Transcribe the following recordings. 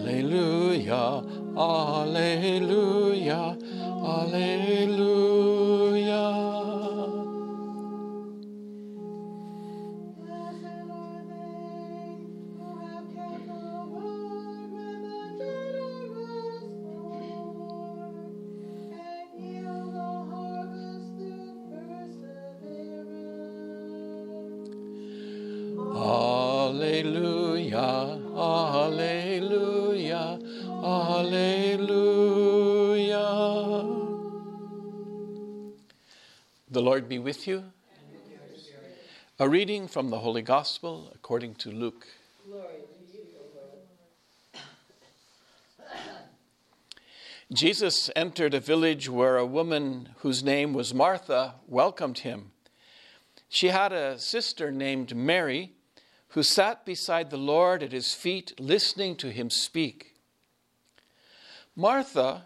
Alleluia, Alleluia, Alleluia. Alleluia, Alleluia, The Lord be with you. A reading from the Holy Gospel according to Luke. Jesus entered a village where a woman whose name was Martha welcomed him. She had a sister named Mary who sat beside the Lord at his feet, listening to him speak. Martha,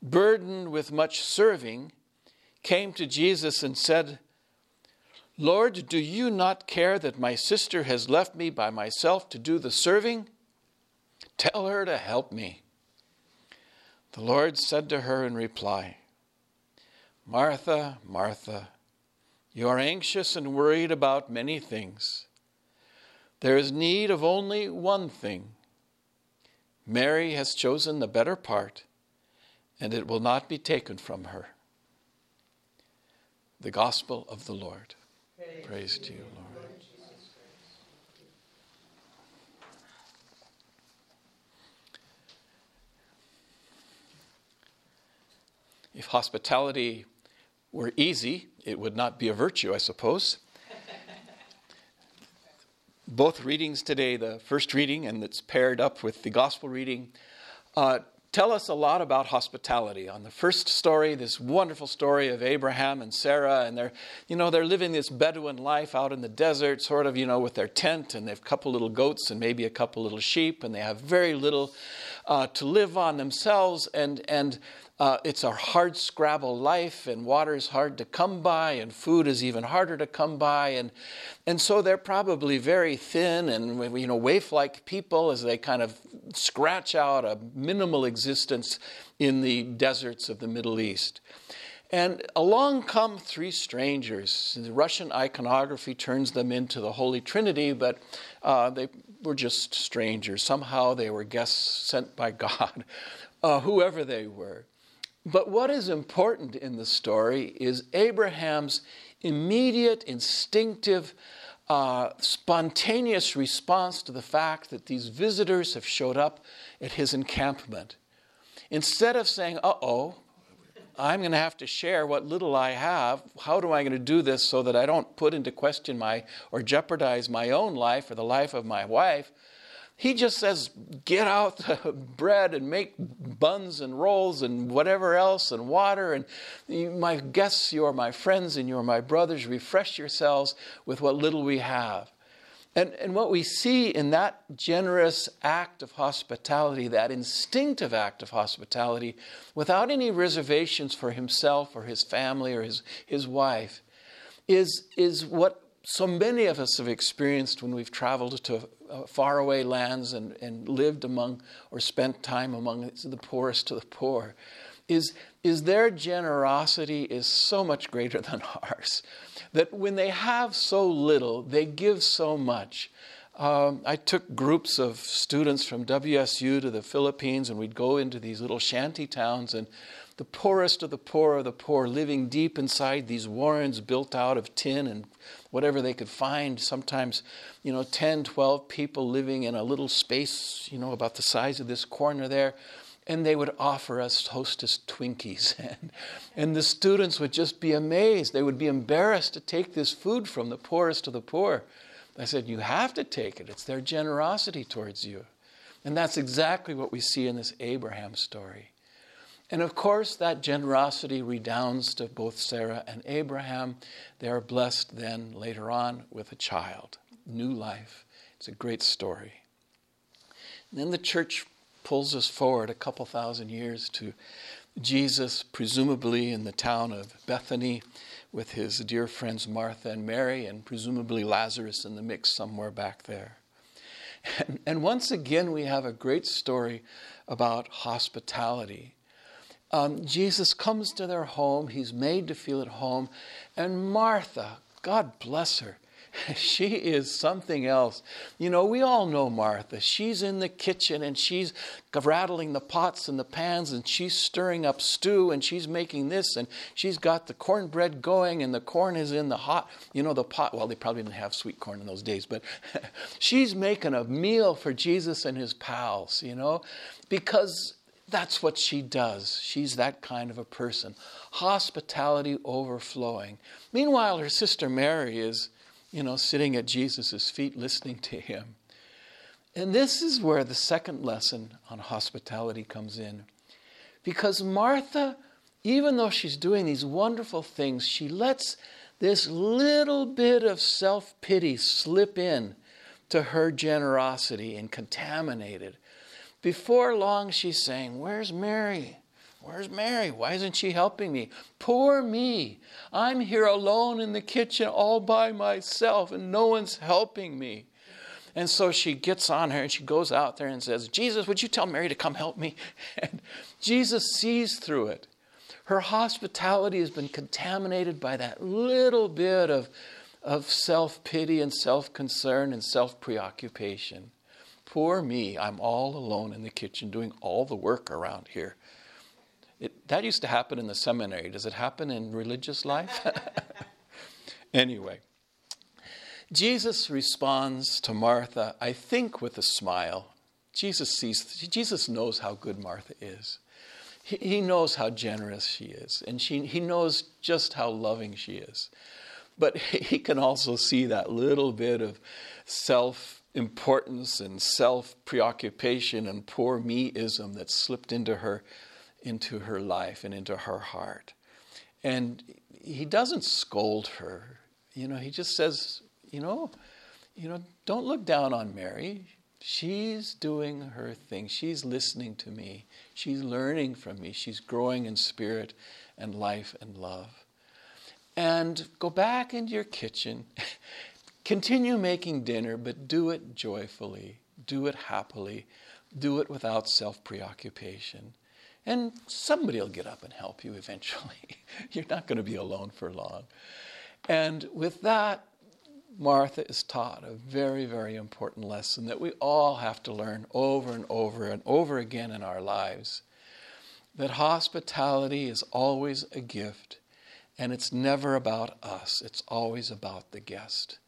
burdened with much serving, came to Jesus and said, Lord, do you not care that my sister has left me by myself to do the serving? Tell her to help me. The Lord said to her in reply, Martha, Martha, you are anxious and worried about many things there is need of only one thing. Mary has chosen the better part, and it will not be taken from her. The Gospel of the Lord. Praise, Praise to you, Lord. If hospitality were easy, it would not be a virtue, I suppose both readings today, the first reading and it's paired up with the gospel reading, uh, tell us a lot about hospitality. On the first story, this wonderful story of Abraham and Sarah, and they're, you know, they're living this Bedouin life out in the desert, sort of, you know, with their tent, and they've a couple little goats and maybe a couple little sheep, and they have very little uh, to live on themselves, and and uh, it's a hard scrabble life, and water is hard to come by, and food is even harder to come by, and and so they're probably very thin and you know waif-like people as they kind of scratch out a minimal existence in the deserts of the Middle East. And along come three strangers. The Russian iconography turns them into the Holy Trinity, but uh, they were just strangers. Somehow they were guests sent by God, uh, whoever they were. But what is important in the story is Abraham's immediate, instinctive, uh, spontaneous response to the fact that these visitors have showed up at his encampment. Instead of saying, uh oh, I'm going to have to share what little I have. How do I going to do this so that I don't put into question my or jeopardize my own life or the life of my wife? He just says, get out the bread and make buns and rolls and whatever else and water. And my guests, you are my friends and you are my brothers. Refresh yourselves with what little we have. And, and what we see in that generous act of hospitality, that instinctive act of hospitality, without any reservations for himself or his family or his, his wife, is, is what so many of us have experienced when we've traveled to uh, faraway lands and, and lived among or spent time among the poorest to the poor is, is their generosity is so much greater than ours that when they have so little, they give so much. Um, I took groups of students from WSU to the Philippines, and we'd go into these little shanty towns, and the poorest of the poor of the poor living deep inside these warrens built out of tin and whatever they could find. Sometimes, you know, 10, 12 people living in a little space, you know, about the size of this corner there. And they would offer us hostess Twinkies. And, and the students would just be amazed. They would be embarrassed to take this food from the poorest of the poor. I said, You have to take it. It's their generosity towards you. And that's exactly what we see in this Abraham story. And of course, that generosity redounds to both Sarah and Abraham. They are blessed then later on with a child, new life. It's a great story. And then the church pulls us forward a couple thousand years to Jesus, presumably in the town of Bethany, with his dear friends Martha and Mary, and presumably Lazarus in the mix somewhere back there. And, and once again, we have a great story about hospitality. Um, Jesus comes to their home, he's made to feel at home, and Martha, God bless her, she is something else. You know, we all know Martha. She's in the kitchen and she's rattling the pots and the pans and she's stirring up stew and she's making this and she's got the cornbread going and the corn is in the hot, you know, the pot. Well, they probably didn't have sweet corn in those days, but she's making a meal for Jesus and his pals, you know, because that's what she does. She's that kind of a person. Hospitality overflowing. Meanwhile, her sister Mary is you know, sitting at Jesus' feet listening to him. And this is where the second lesson on hospitality comes in. Because Martha, even though she's doing these wonderful things, she lets this little bit of self pity slip in to her generosity and contaminate it. Before long, she's saying, Where's Mary? Where's Mary? Why isn't she helping me? Poor me. I'm here alone in the kitchen all by myself and no one's helping me. And so she gets on her and she goes out there and says, Jesus, would you tell Mary to come help me? And Jesus sees through it. Her hospitality has been contaminated by that little bit of, of self pity and self concern and self preoccupation. Poor me, I'm all alone in the kitchen doing all the work around here. It, that used to happen in the seminary. Does it happen in religious life? anyway, Jesus responds to Martha, I think, with a smile. Jesus sees, Jesus knows how good Martha is. He, he knows how generous she is, and she, he knows just how loving she is. But he can also see that little bit of self importance and self preoccupation and poor meism that slipped into her into her life and into her heart. And he doesn't scold her. You know, he just says, you know, you know, don't look down on Mary. She's doing her thing. She's listening to me. She's learning from me. She's growing in spirit and life and love. And go back into your kitchen. Continue making dinner, but do it joyfully. Do it happily. Do it without self preoccupation. And somebody will get up and help you eventually. You're not going to be alone for long. And with that, Martha is taught a very, very important lesson that we all have to learn over and over and over again in our lives that hospitality is always a gift and it's never about us, it's always about the guest.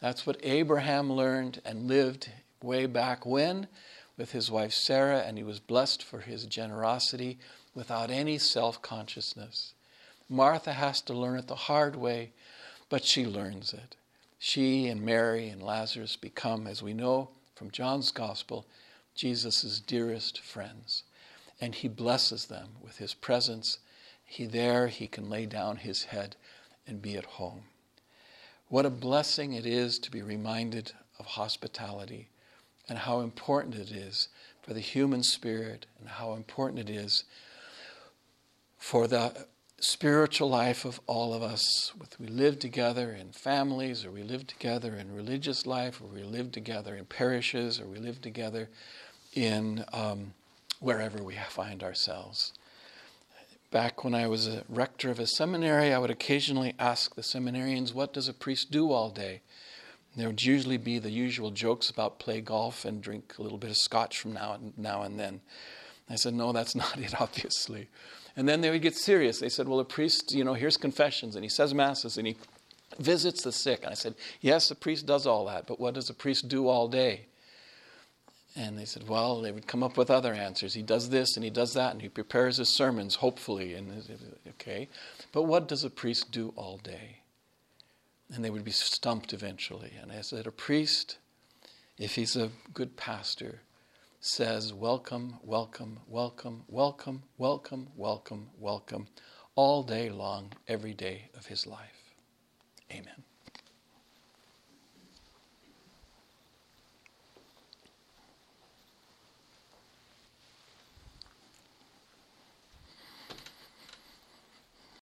That's what Abraham learned and lived way back when with his wife Sarah, and he was blessed for his generosity without any self consciousness. Martha has to learn it the hard way, but she learns it. She and Mary and Lazarus become, as we know from John's Gospel, Jesus' dearest friends. And he blesses them with his presence. He there he can lay down his head and be at home. What a blessing it is to be reminded of hospitality and how important it is for the human spirit and how important it is for the spiritual life of all of us. Whether we live together in families, or we live together in religious life, or we live together in parishes, or we live together in um, wherever we find ourselves. Back when I was a rector of a seminary, I would occasionally ask the seminarians, What does a priest do all day? And There would usually be the usual jokes about play golf and drink a little bit of scotch from now and, now and then. I said, no, that's not it, obviously. And then they would get serious. They said, well, a priest, you know, hears confessions, and he says masses, and he visits the sick. And I said, yes, the priest does all that, but what does a priest do all day? And they said, well, they would come up with other answers. He does this and he does that, and he prepares his sermons, hopefully. And okay, but what does a priest do all day? and they would be stumped eventually. And I said, a priest, if he's a good pastor, says, Welcome, welcome, welcome, welcome, welcome, welcome, welcome, all day long, every day of his life.